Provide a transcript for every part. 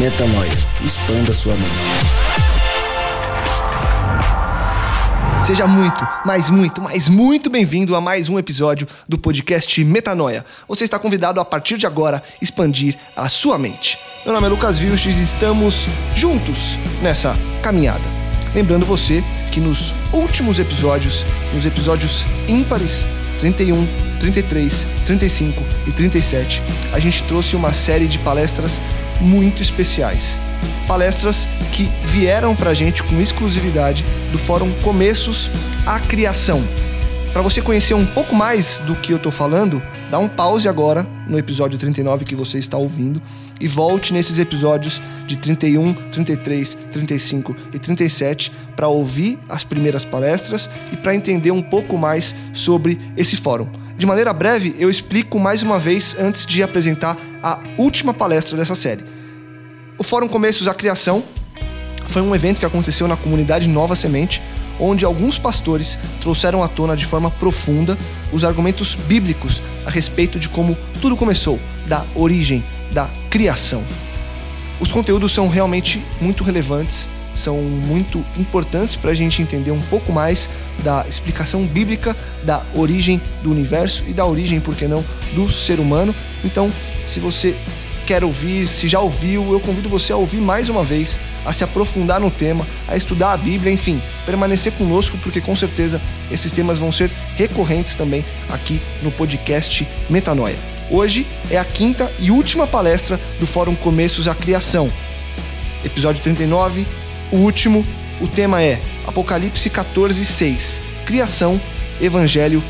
Metanoia. Expanda sua mente. Seja muito, mas muito, mas muito bem-vindo a mais um episódio do podcast Metanoia. Você está convidado a partir de agora expandir a sua mente. Meu nome é Lucas Vilches e estamos juntos nessa caminhada. Lembrando você que nos últimos episódios, nos episódios ímpares 31, 33, 35 e 37, a gente trouxe uma série de palestras muito especiais. Palestras que vieram para a gente com exclusividade do Fórum Começos à Criação. Para você conhecer um pouco mais do que eu estou falando, dá um pause agora no episódio 39 que você está ouvindo e volte nesses episódios de 31, 33, 35 e 37 para ouvir as primeiras palestras e para entender um pouco mais sobre esse fórum. De maneira breve, eu explico mais uma vez antes de apresentar a última palestra dessa série. O Fórum Começos à Criação foi um evento que aconteceu na comunidade Nova Semente, onde alguns pastores trouxeram à tona de forma profunda os argumentos bíblicos a respeito de como tudo começou, da origem, da criação. Os conteúdos são realmente muito relevantes, são muito importantes para a gente entender um pouco mais da explicação bíblica da origem do universo e da origem, por que não, do ser humano. Então, se você quer ouvir, se já ouviu, eu convido você a ouvir mais uma vez, a se aprofundar no tema, a estudar a Bíblia, enfim, permanecer conosco, porque com certeza esses temas vão ser recorrentes também aqui no podcast Metanoia. Hoje é a quinta e última palestra do Fórum Começos à Criação. Episódio 39, o último, o tema é Apocalipse 14, 6. Criação, Evangelho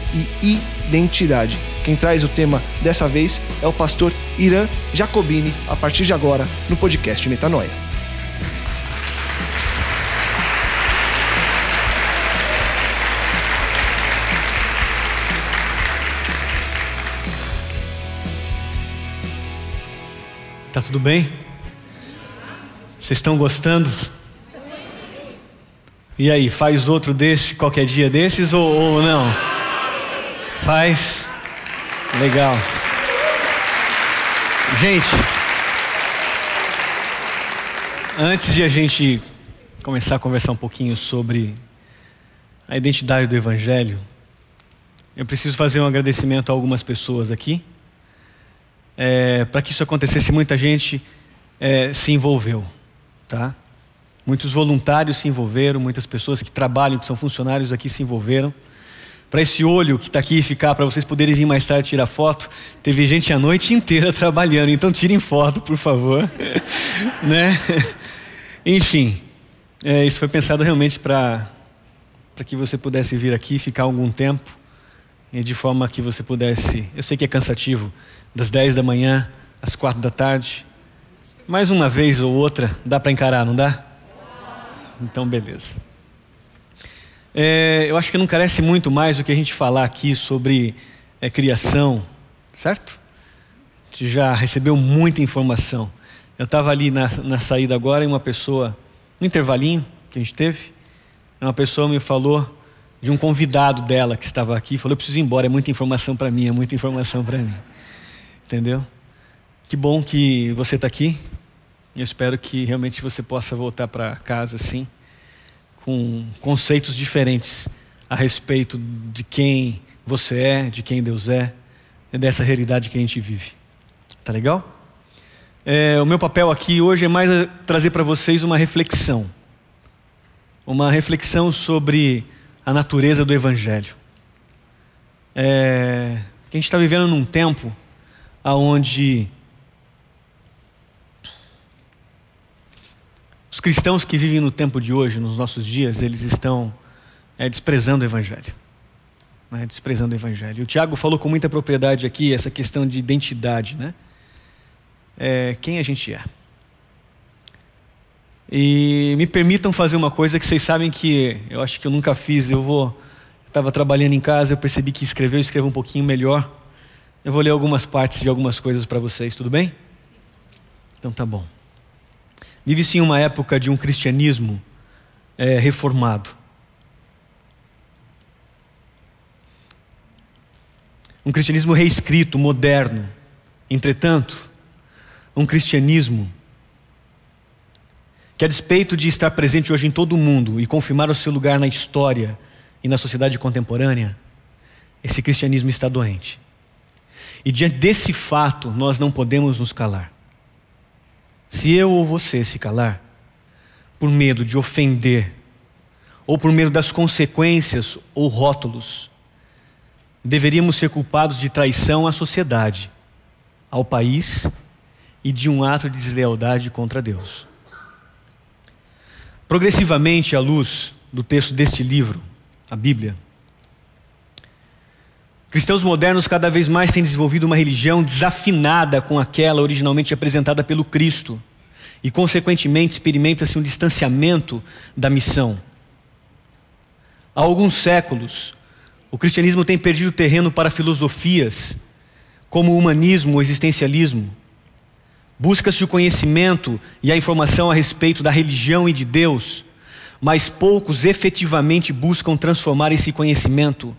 e Identidade. Quem traz o tema dessa vez é o pastor Irã Jacobini, a partir de agora, no podcast Metanoia. Tá tudo bem? Vocês estão gostando? E aí, faz outro desse qualquer dia desses ou, ou não? Faz? Legal. Gente, antes de a gente começar a conversar um pouquinho sobre a identidade do Evangelho, eu preciso fazer um agradecimento a algumas pessoas aqui. É, Para que isso acontecesse, muita gente é, se envolveu, tá? Muitos voluntários se envolveram, muitas pessoas que trabalham, que são funcionários aqui se envolveram para esse olho que está aqui ficar, para vocês poderem vir mais tarde tirar foto. Teve gente a noite inteira trabalhando, então tirem foto, por favor. né? Enfim, é, isso foi pensado realmente para que você pudesse vir aqui, ficar algum tempo, e de forma que você pudesse. Eu sei que é cansativo, das 10 da manhã às 4 da tarde. Mais uma vez ou outra, dá para encarar, não dá? Então, beleza. É, eu acho que não carece muito mais do que a gente falar aqui sobre é, criação, certo? A gente já recebeu muita informação. Eu estava ali na, na saída agora e uma pessoa, no intervalinho que a gente teve, uma pessoa me falou de um convidado dela que estava aqui, falou: Eu preciso ir embora, é muita informação para mim, é muita informação para mim. Entendeu? Que bom que você está aqui. Eu espero que realmente você possa voltar para casa assim com conceitos diferentes a respeito de quem você é, de quem Deus é, e dessa realidade que a gente vive. Tá legal? É, o meu papel aqui hoje é mais trazer para vocês uma reflexão. uma reflexão sobre a natureza do Evangelho. É, a gente está vivendo num tempo onde os cristãos que vivem no tempo de hoje, nos nossos dias, eles estão é, desprezando o Evangelho. Né, desprezando o Evangelho. O Tiago falou com muita propriedade aqui essa questão de identidade, né? É, quem a gente é. E me permitam fazer uma coisa que vocês sabem que eu acho que eu nunca fiz. Eu vou. Estava trabalhando em casa, eu percebi que escrever, eu escrevo um pouquinho melhor. Eu vou ler algumas partes de algumas coisas para vocês, tudo bem? Então tá bom. Vive-se em uma época de um cristianismo é, reformado. Um cristianismo reescrito, moderno. Entretanto, um cristianismo que, a despeito de estar presente hoje em todo o mundo e confirmar o seu lugar na história e na sociedade contemporânea, esse cristianismo está doente. E diante desse fato, nós não podemos nos calar. Se eu ou você se calar, por medo de ofender, ou por medo das consequências ou rótulos, deveríamos ser culpados de traição à sociedade, ao país e de um ato de deslealdade contra Deus. Progressivamente, à luz do texto deste livro, a Bíblia, cristãos modernos cada vez mais têm desenvolvido uma religião desafinada com aquela originalmente apresentada pelo Cristo e, consequentemente, experimenta-se um distanciamento da missão. Há alguns séculos, o cristianismo tem perdido terreno para filosofias como o humanismo, o existencialismo, Busca-se o conhecimento e a informação a respeito da religião e de Deus, mas poucos efetivamente buscam transformar esse conhecimento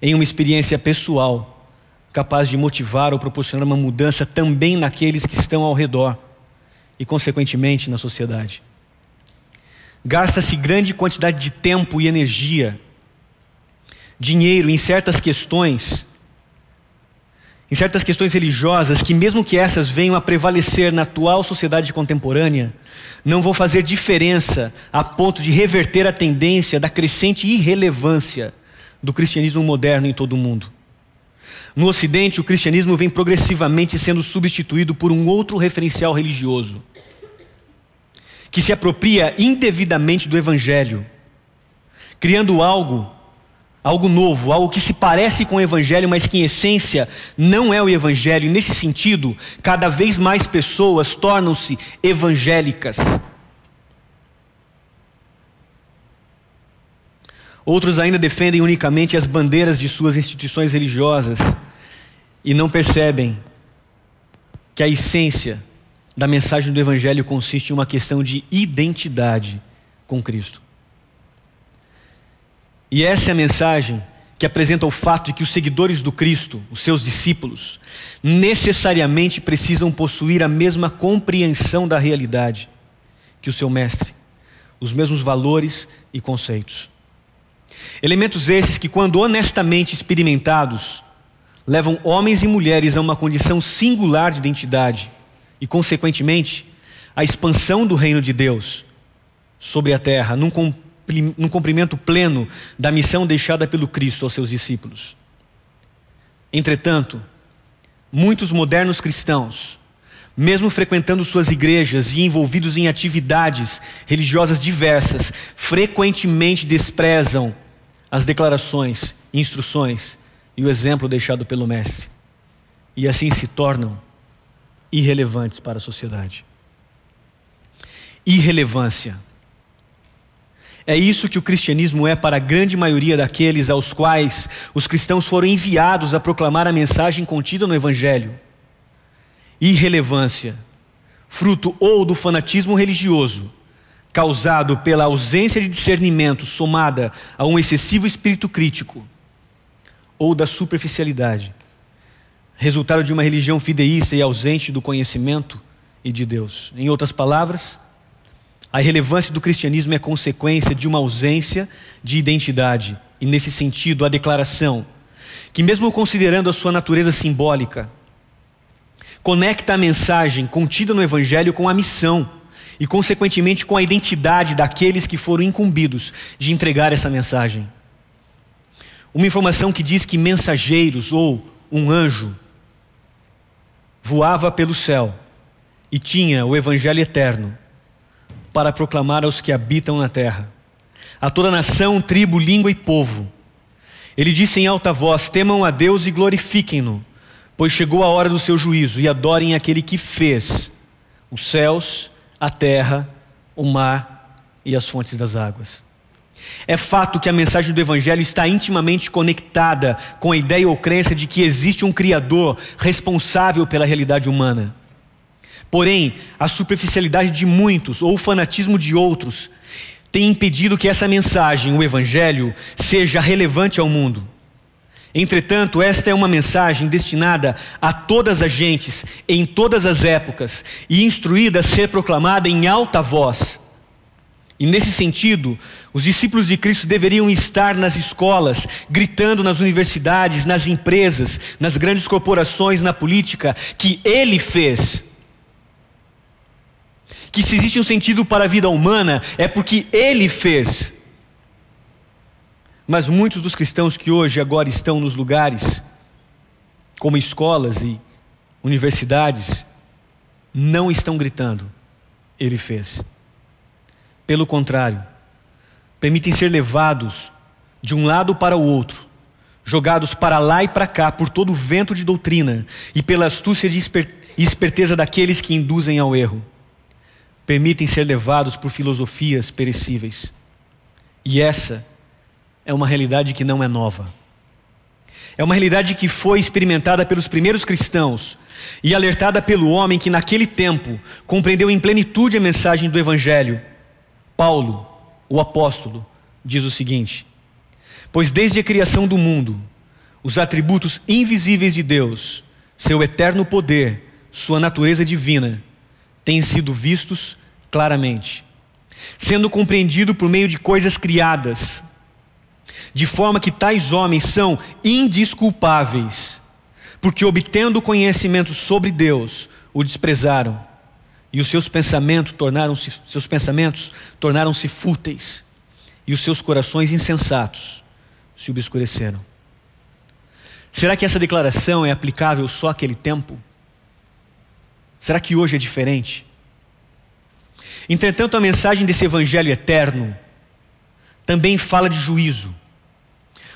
em uma experiência pessoal, capaz de motivar ou proporcionar uma mudança também naqueles que estão ao redor e, consequentemente, na sociedade. Gasta-se grande quantidade de tempo e energia, dinheiro em certas questões em certas questões religiosas, que mesmo que essas venham a prevalecer na atual sociedade contemporânea, não vão fazer diferença a ponto de reverter a tendência da crescente irrelevância do cristianismo moderno em todo o mundo. No Ocidente, o cristianismo vem progressivamente sendo substituído por um outro referencial religioso, que se apropria indevidamente do Evangelho, criando algo algo novo, algo que se parece com o Evangelho, mas que em essência não é o Evangelho. E nesse sentido, cada vez mais pessoas tornam-se evangélicas. Outros ainda defendem unicamente as bandeiras de suas instituições religiosas e não percebem que a essência da mensagem do Evangelho consiste em uma questão de identidade com Cristo. E essa é a mensagem que apresenta o fato de que os seguidores do Cristo, os seus discípulos, necessariamente precisam possuir a mesma compreensão da realidade que o seu mestre, os mesmos valores e conceitos. Elementos esses que, quando honestamente experimentados, levam homens e mulheres a uma condição singular de identidade e, consequentemente, a expansão do reino de Deus sobre a terra, num no cumprimento pleno da missão deixada pelo Cristo aos seus discípulos. Entretanto, muitos modernos cristãos, mesmo frequentando suas igrejas e envolvidos em atividades religiosas diversas, frequentemente desprezam as declarações, instruções e o exemplo deixado pelo Mestre, e assim se tornam irrelevantes para a sociedade. Irrelevância é isso que o cristianismo é para a grande maioria daqueles aos quais os cristãos foram enviados a proclamar a mensagem contida no Evangelho. Irrelevância, fruto ou do fanatismo religioso, causado pela ausência de discernimento somada a um excessivo espírito crítico, ou da superficialidade, resultado de uma religião fideísta e ausente do conhecimento e de Deus. Em outras palavras, a relevância do cristianismo é consequência de uma ausência de identidade. E nesse sentido, a declaração, que mesmo considerando a sua natureza simbólica, conecta a mensagem contida no Evangelho com a missão e, consequentemente, com a identidade daqueles que foram incumbidos de entregar essa mensagem. Uma informação que diz que mensageiros ou um anjo voava pelo céu e tinha o evangelho eterno para proclamar aos que habitam na terra, a toda nação, tribo, língua e povo. Ele disse em alta voz: Temam a Deus e glorifiquem-no, pois chegou a hora do seu juízo, e adorem aquele que fez os céus, a terra, o mar e as fontes das águas. É fato que a mensagem do Evangelho está intimamente conectada com a ideia ou crença de que existe um Criador responsável pela realidade humana. Porém, a superficialidade de muitos ou o fanatismo de outros tem impedido que essa mensagem, o Evangelho, seja relevante ao mundo. Entretanto, esta é uma mensagem destinada a todas as gentes, em todas as épocas, e instruída a ser proclamada em alta voz. E nesse sentido, os discípulos de Cristo deveriam estar nas escolas, gritando nas universidades, nas empresas, nas grandes corporações, na política, que Ele fez que se existe um sentido para a vida humana é porque Ele fez. Mas muitos dos cristãos que hoje agora estão nos lugares, como escolas e universidades, não estão gritando, Ele fez. Pelo contrário, permitem ser levados de um lado para o outro, jogados para lá e para cá por todo o vento de doutrina e pela astúcia e esperteza daqueles que induzem ao erro permitem ser levados por filosofias perecíveis. E essa é uma realidade que não é nova. É uma realidade que foi experimentada pelos primeiros cristãos e alertada pelo homem que naquele tempo compreendeu em plenitude a mensagem do Evangelho. Paulo, o apóstolo, diz o seguinte: Pois desde a criação do mundo, os atributos invisíveis de Deus, seu eterno poder, sua natureza divina, têm sido vistos claramente, sendo compreendido por meio de coisas criadas, de forma que tais homens são indisculpáveis, porque obtendo conhecimento sobre Deus, o desprezaram, e os seus pensamentos tornaram-se seus pensamentos tornaram-se fúteis, e os seus corações insensatos se obscureceram. Será que essa declaração é aplicável só àquele tempo? Será que hoje é diferente? Entretanto, a mensagem desse evangelho eterno também fala de juízo.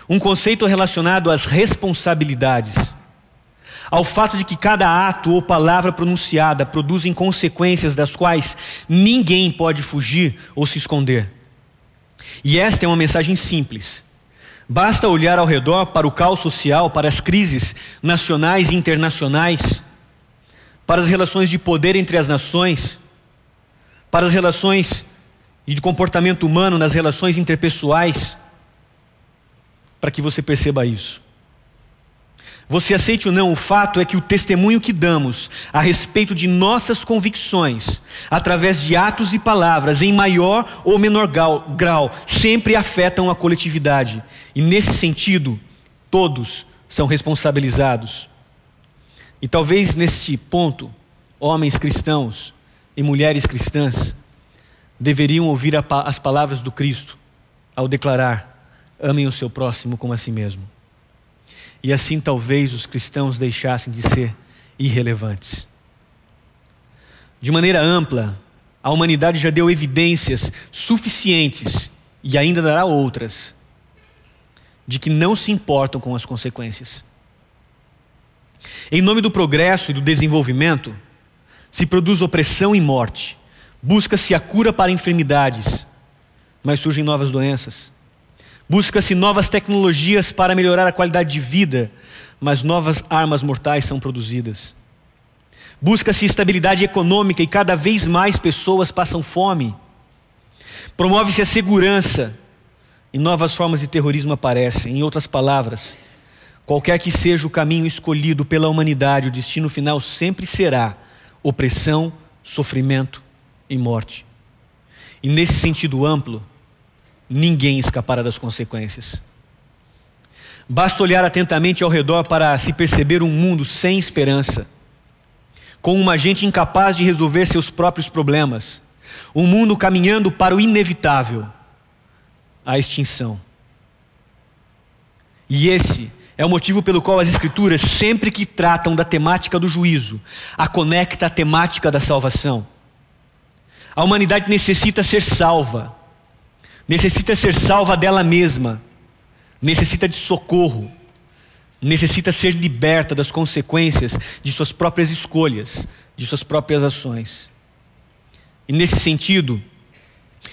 Um conceito relacionado às responsabilidades, ao fato de que cada ato ou palavra pronunciada produzem consequências das quais ninguém pode fugir ou se esconder. E esta é uma mensagem simples. Basta olhar ao redor para o caos social, para as crises nacionais e internacionais, para as relações de poder entre as nações, para as relações e de comportamento humano nas relações interpessoais, para que você perceba isso. Você aceite ou não, o fato é que o testemunho que damos a respeito de nossas convicções, através de atos e palavras, em maior ou menor grau, sempre afetam a coletividade. E nesse sentido, todos são responsabilizados. E talvez nesse ponto, homens cristãos e mulheres cristãs deveriam ouvir as palavras do Cristo ao declarar: amem o seu próximo como a si mesmo. E assim talvez os cristãos deixassem de ser irrelevantes. De maneira ampla, a humanidade já deu evidências suficientes e ainda dará outras de que não se importam com as consequências. Em nome do progresso e do desenvolvimento, se produz opressão e morte. Busca-se a cura para enfermidades, mas surgem novas doenças. Busca-se novas tecnologias para melhorar a qualidade de vida, mas novas armas mortais são produzidas. Busca-se estabilidade econômica e cada vez mais pessoas passam fome. Promove-se a segurança e novas formas de terrorismo aparecem. Em outras palavras, qualquer que seja o caminho escolhido pela humanidade, o destino final sempre será opressão, sofrimento e morte. E nesse sentido amplo, ninguém escapará das consequências. Basta olhar atentamente ao redor para se perceber um mundo sem esperança, com uma gente incapaz de resolver seus próprios problemas, Um mundo caminhando para o inevitável, a extinção. E esse é o motivo pelo qual as Escrituras, sempre que tratam da temática do juízo, a conecta à temática da salvação. A humanidade necessita ser salva, necessita ser salva dela mesma, necessita de socorro, necessita ser liberta das consequências de suas próprias escolhas, de suas próprias ações. E nesse sentido,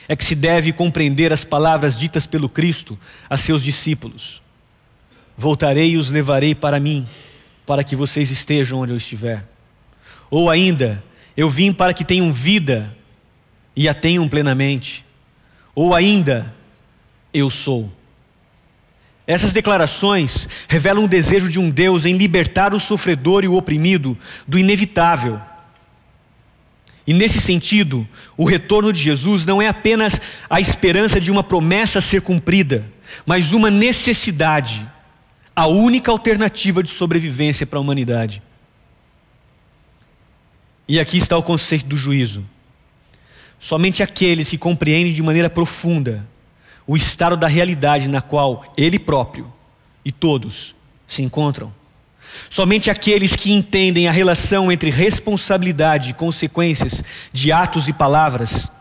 é que se deve compreender as palavras ditas pelo Cristo a seus discípulos. Voltarei e os levarei para mim, para que vocês estejam onde eu estiver. Ou ainda, eu vim para que tenham vida e a tenham plenamente. Ou ainda, eu sou. Essas declarações revelam o desejo de um Deus em libertar o sofredor e o oprimido do inevitável. E nesse sentido, o retorno de Jesus não é apenas a esperança de uma promessa a ser cumprida, mas uma necessidade a única alternativa de sobrevivência para a humanidade. E aqui está o conceito do juízo. Somente aqueles que compreendem de maneira profunda o estado da realidade na qual ele próprio e todos se encontram. Somente aqueles que entendem a relação entre responsabilidade e consequências de atos e palavras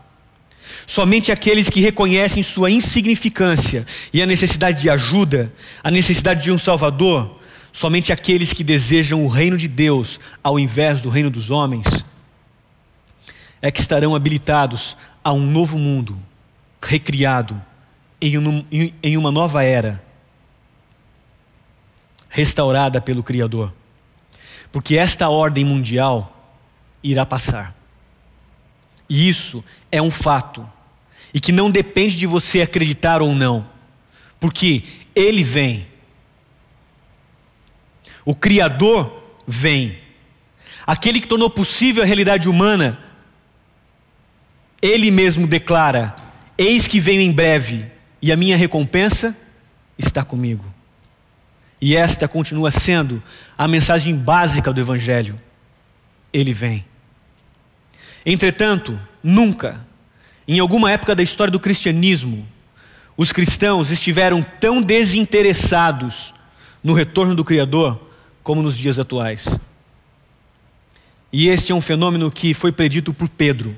Somente aqueles que reconhecem sua insignificância e a necessidade de ajuda, a necessidade de um Salvador, somente aqueles que desejam o reino de Deus ao invés do reino dos homens, é que estarão habilitados a um novo mundo, recriado em uma nova era, restaurada pelo Criador. Porque esta ordem mundial irá passar. E isso é um fato e que não depende de você acreditar ou não, porque Ele vem. O Criador vem. Aquele que tornou possível a realidade humana, Ele mesmo declara: Eis que venho em breve, e a minha recompensa está comigo. E esta continua sendo a mensagem básica do Evangelho. Ele vem. Entretanto, nunca em alguma época da história do cristianismo, os cristãos estiveram tão desinteressados no retorno do Criador como nos dias atuais. E este é um fenômeno que foi predito por Pedro,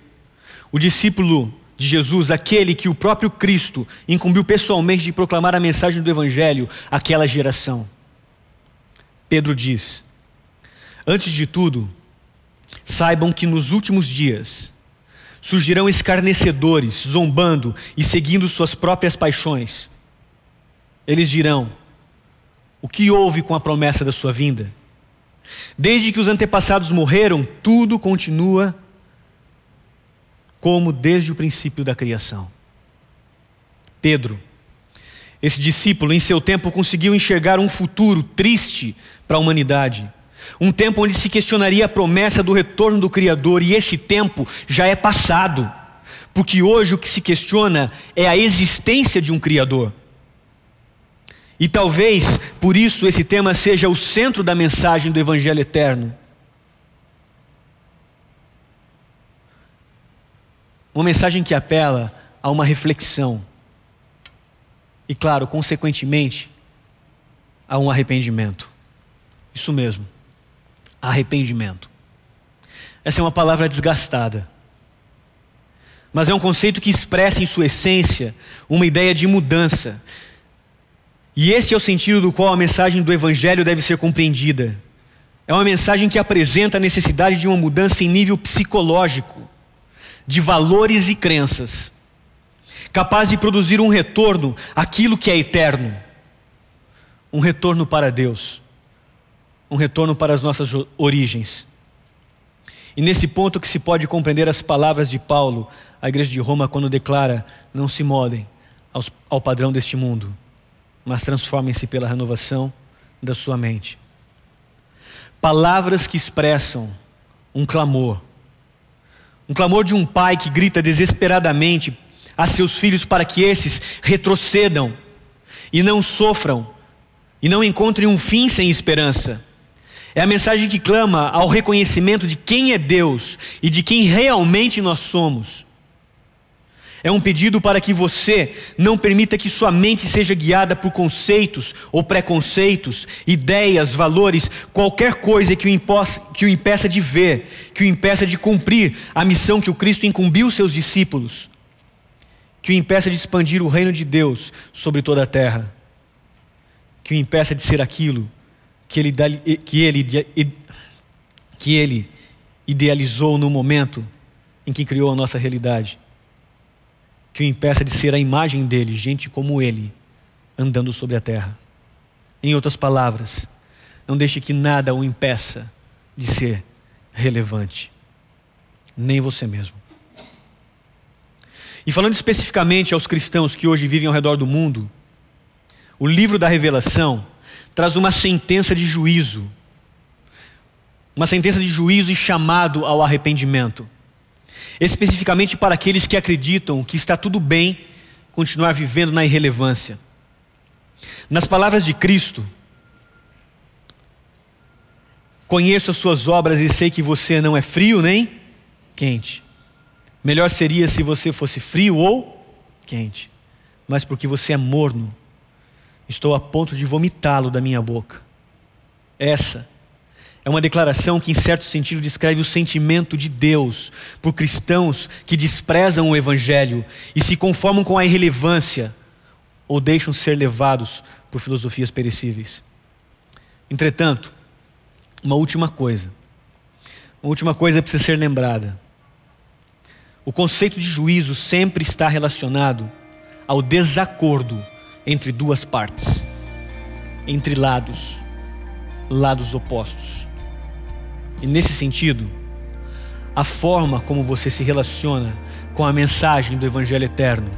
o discípulo de Jesus, aquele que o próprio Cristo incumbiu pessoalmente de proclamar a mensagem do Evangelho àquela geração. Pedro diz: Antes de tudo, saibam que nos últimos dias surgirão escarnecedores, zombando e seguindo suas próprias paixões. Eles dirão: O que houve com a promessa da sua vinda? Desde que os antepassados morreram, tudo continua como desde o princípio da criação. Pedro, esse discípulo, em seu tempo, conseguiu enxergar um futuro triste para a humanidade um tempo onde se questionaria a promessa do retorno do Criador, e esse tempo já é passado, porque hoje o que se questiona é a existência de um Criador. E talvez por isso esse tema seja o centro da mensagem do Evangelho eterno. Uma mensagem que apela a uma reflexão. E, claro, consequentemente, a um arrependimento. Isso mesmo arrependimento. Essa é uma palavra desgastada. Mas é um conceito que expressa em sua essência uma ideia de mudança. E este é o sentido do qual a mensagem do Evangelho deve ser compreendida. É uma mensagem que apresenta a necessidade de uma mudança em nível psicológico, de valores e crenças, capaz de produzir um retorno àquilo que é eterno um retorno para Deus um retorno para as nossas origens. E nesse ponto que se pode compreender as palavras de Paulo à igreja de Roma quando declara: Não se modem ao padrão deste mundo, mas transformem-se pela renovação da sua mente. Palavras que expressam um clamor, um clamor de um pai que grita desesperadamente a seus filhos para que esses retrocedam e não sofram e não encontrem um fim sem esperança. É a mensagem que clama ao reconhecimento de quem é Deus e de quem realmente nós somos. É um pedido para que você não permita que sua mente seja guiada por conceitos ou preconceitos, ideias, valores, qualquer coisa que o, que o impeça de ver, que o impeça de cumprir a missão que o Cristo incumbiu seus discípulos, que o impeça de expandir o reino de Deus sobre toda a terra, que o impeça de ser aquilo que ele, que ele, que ele idealizou no momento em que criou a nossa realidade que o impeça de ser a imagem dele, gente como ele, andando sobre a terra. Em outras palavras, não deixe que nada o impeça de ser relevante, nem você mesmo. E falando especificamente aos cristãos que hoje vivem ao redor do mundo, o livro da Revelação traz uma sentença de juízo, uma sentença de juízo e chamado ao arrependimento especificamente para aqueles que acreditam que está tudo bem continuar vivendo na irrelevância. Nas palavras de Cristo, conheço as suas obras e sei que você não é frio nem quente. Melhor seria se você fosse frio ou quente, mas porque você é morno, estou a ponto de vomitá-lo da minha boca. Essa é uma declaração que, em certo sentido, descreve o sentimento de Deus por cristãos que desprezam o Evangelho e se conformam com a irrelevância ou deixam ser levados por filosofias perecíveis. Entretanto, uma última coisa. Uma última coisa precisa ser lembrada. O conceito de juízo sempre está relacionado ao desacordo entre duas partes, entre lados, lados opostos. E nesse sentido, a forma como você se relaciona com a mensagem do Evangelho eterno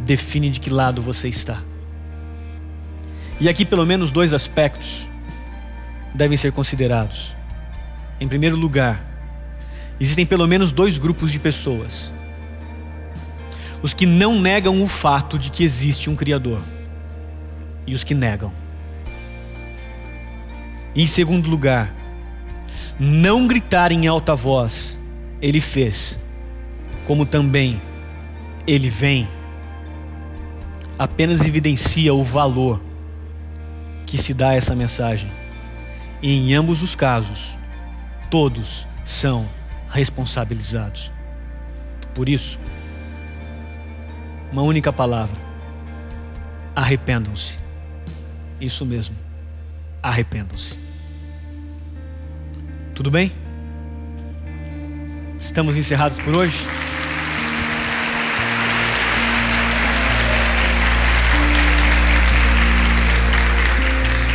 define de que lado você está. E aqui, pelo menos, dois aspectos devem ser considerados. Em primeiro lugar, existem pelo menos dois grupos de pessoas: os que não negam o fato de que existe um Criador, e os que negam. E em segundo lugar, não gritar em alta voz, ele fez, como também ele vem, apenas evidencia o valor que se dá a essa mensagem. E em ambos os casos, todos são responsabilizados. Por isso, uma única palavra: arrependam-se. Isso mesmo, arrependam-se. Tudo bem? Estamos encerrados por hoje.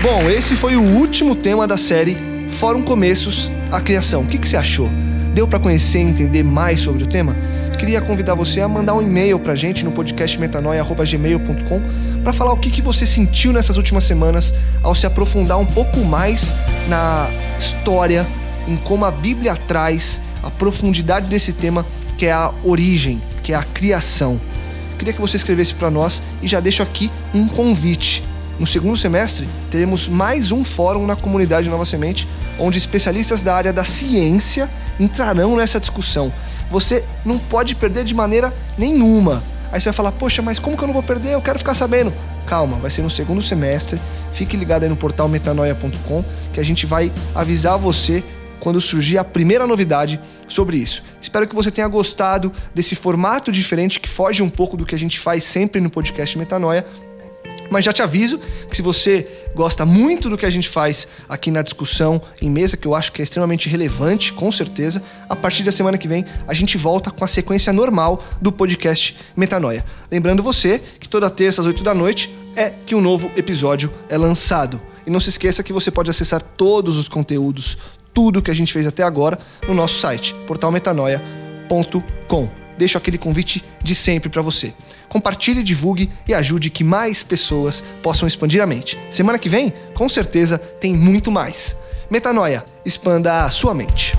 Bom, esse foi o último tema da série Fórum Começos a Criação. O que, que você achou? Deu para conhecer e entender mais sobre o tema? Queria convidar você a mandar um e-mail pra gente no podcast metanoia.gmail.com para falar o que, que você sentiu nessas últimas semanas ao se aprofundar um pouco mais na história em como a Bíblia traz a profundidade desse tema, que é a origem, que é a criação. Queria que você escrevesse para nós e já deixo aqui um convite. No segundo semestre, teremos mais um fórum na comunidade Nova Semente, onde especialistas da área da ciência entrarão nessa discussão. Você não pode perder de maneira nenhuma. Aí você vai falar, poxa, mas como que eu não vou perder? Eu quero ficar sabendo. Calma, vai ser no segundo semestre. Fique ligado aí no portal metanoia.com que a gente vai avisar você quando surgir a primeira novidade sobre isso. Espero que você tenha gostado desse formato diferente que foge um pouco do que a gente faz sempre no podcast Metanoia. Mas já te aviso que se você gosta muito do que a gente faz aqui na discussão em mesa, que eu acho que é extremamente relevante, com certeza, a partir da semana que vem a gente volta com a sequência normal do podcast Metanoia. Lembrando você que toda terça às 8 da noite é que um novo episódio é lançado. E não se esqueça que você pode acessar todos os conteúdos, tudo que a gente fez até agora no nosso site, portalmetanoia.com. Deixo aquele convite de sempre para você. Compartilhe, divulgue e ajude que mais pessoas possam expandir a mente. Semana que vem, com certeza, tem muito mais. Metanoia, expanda a sua mente.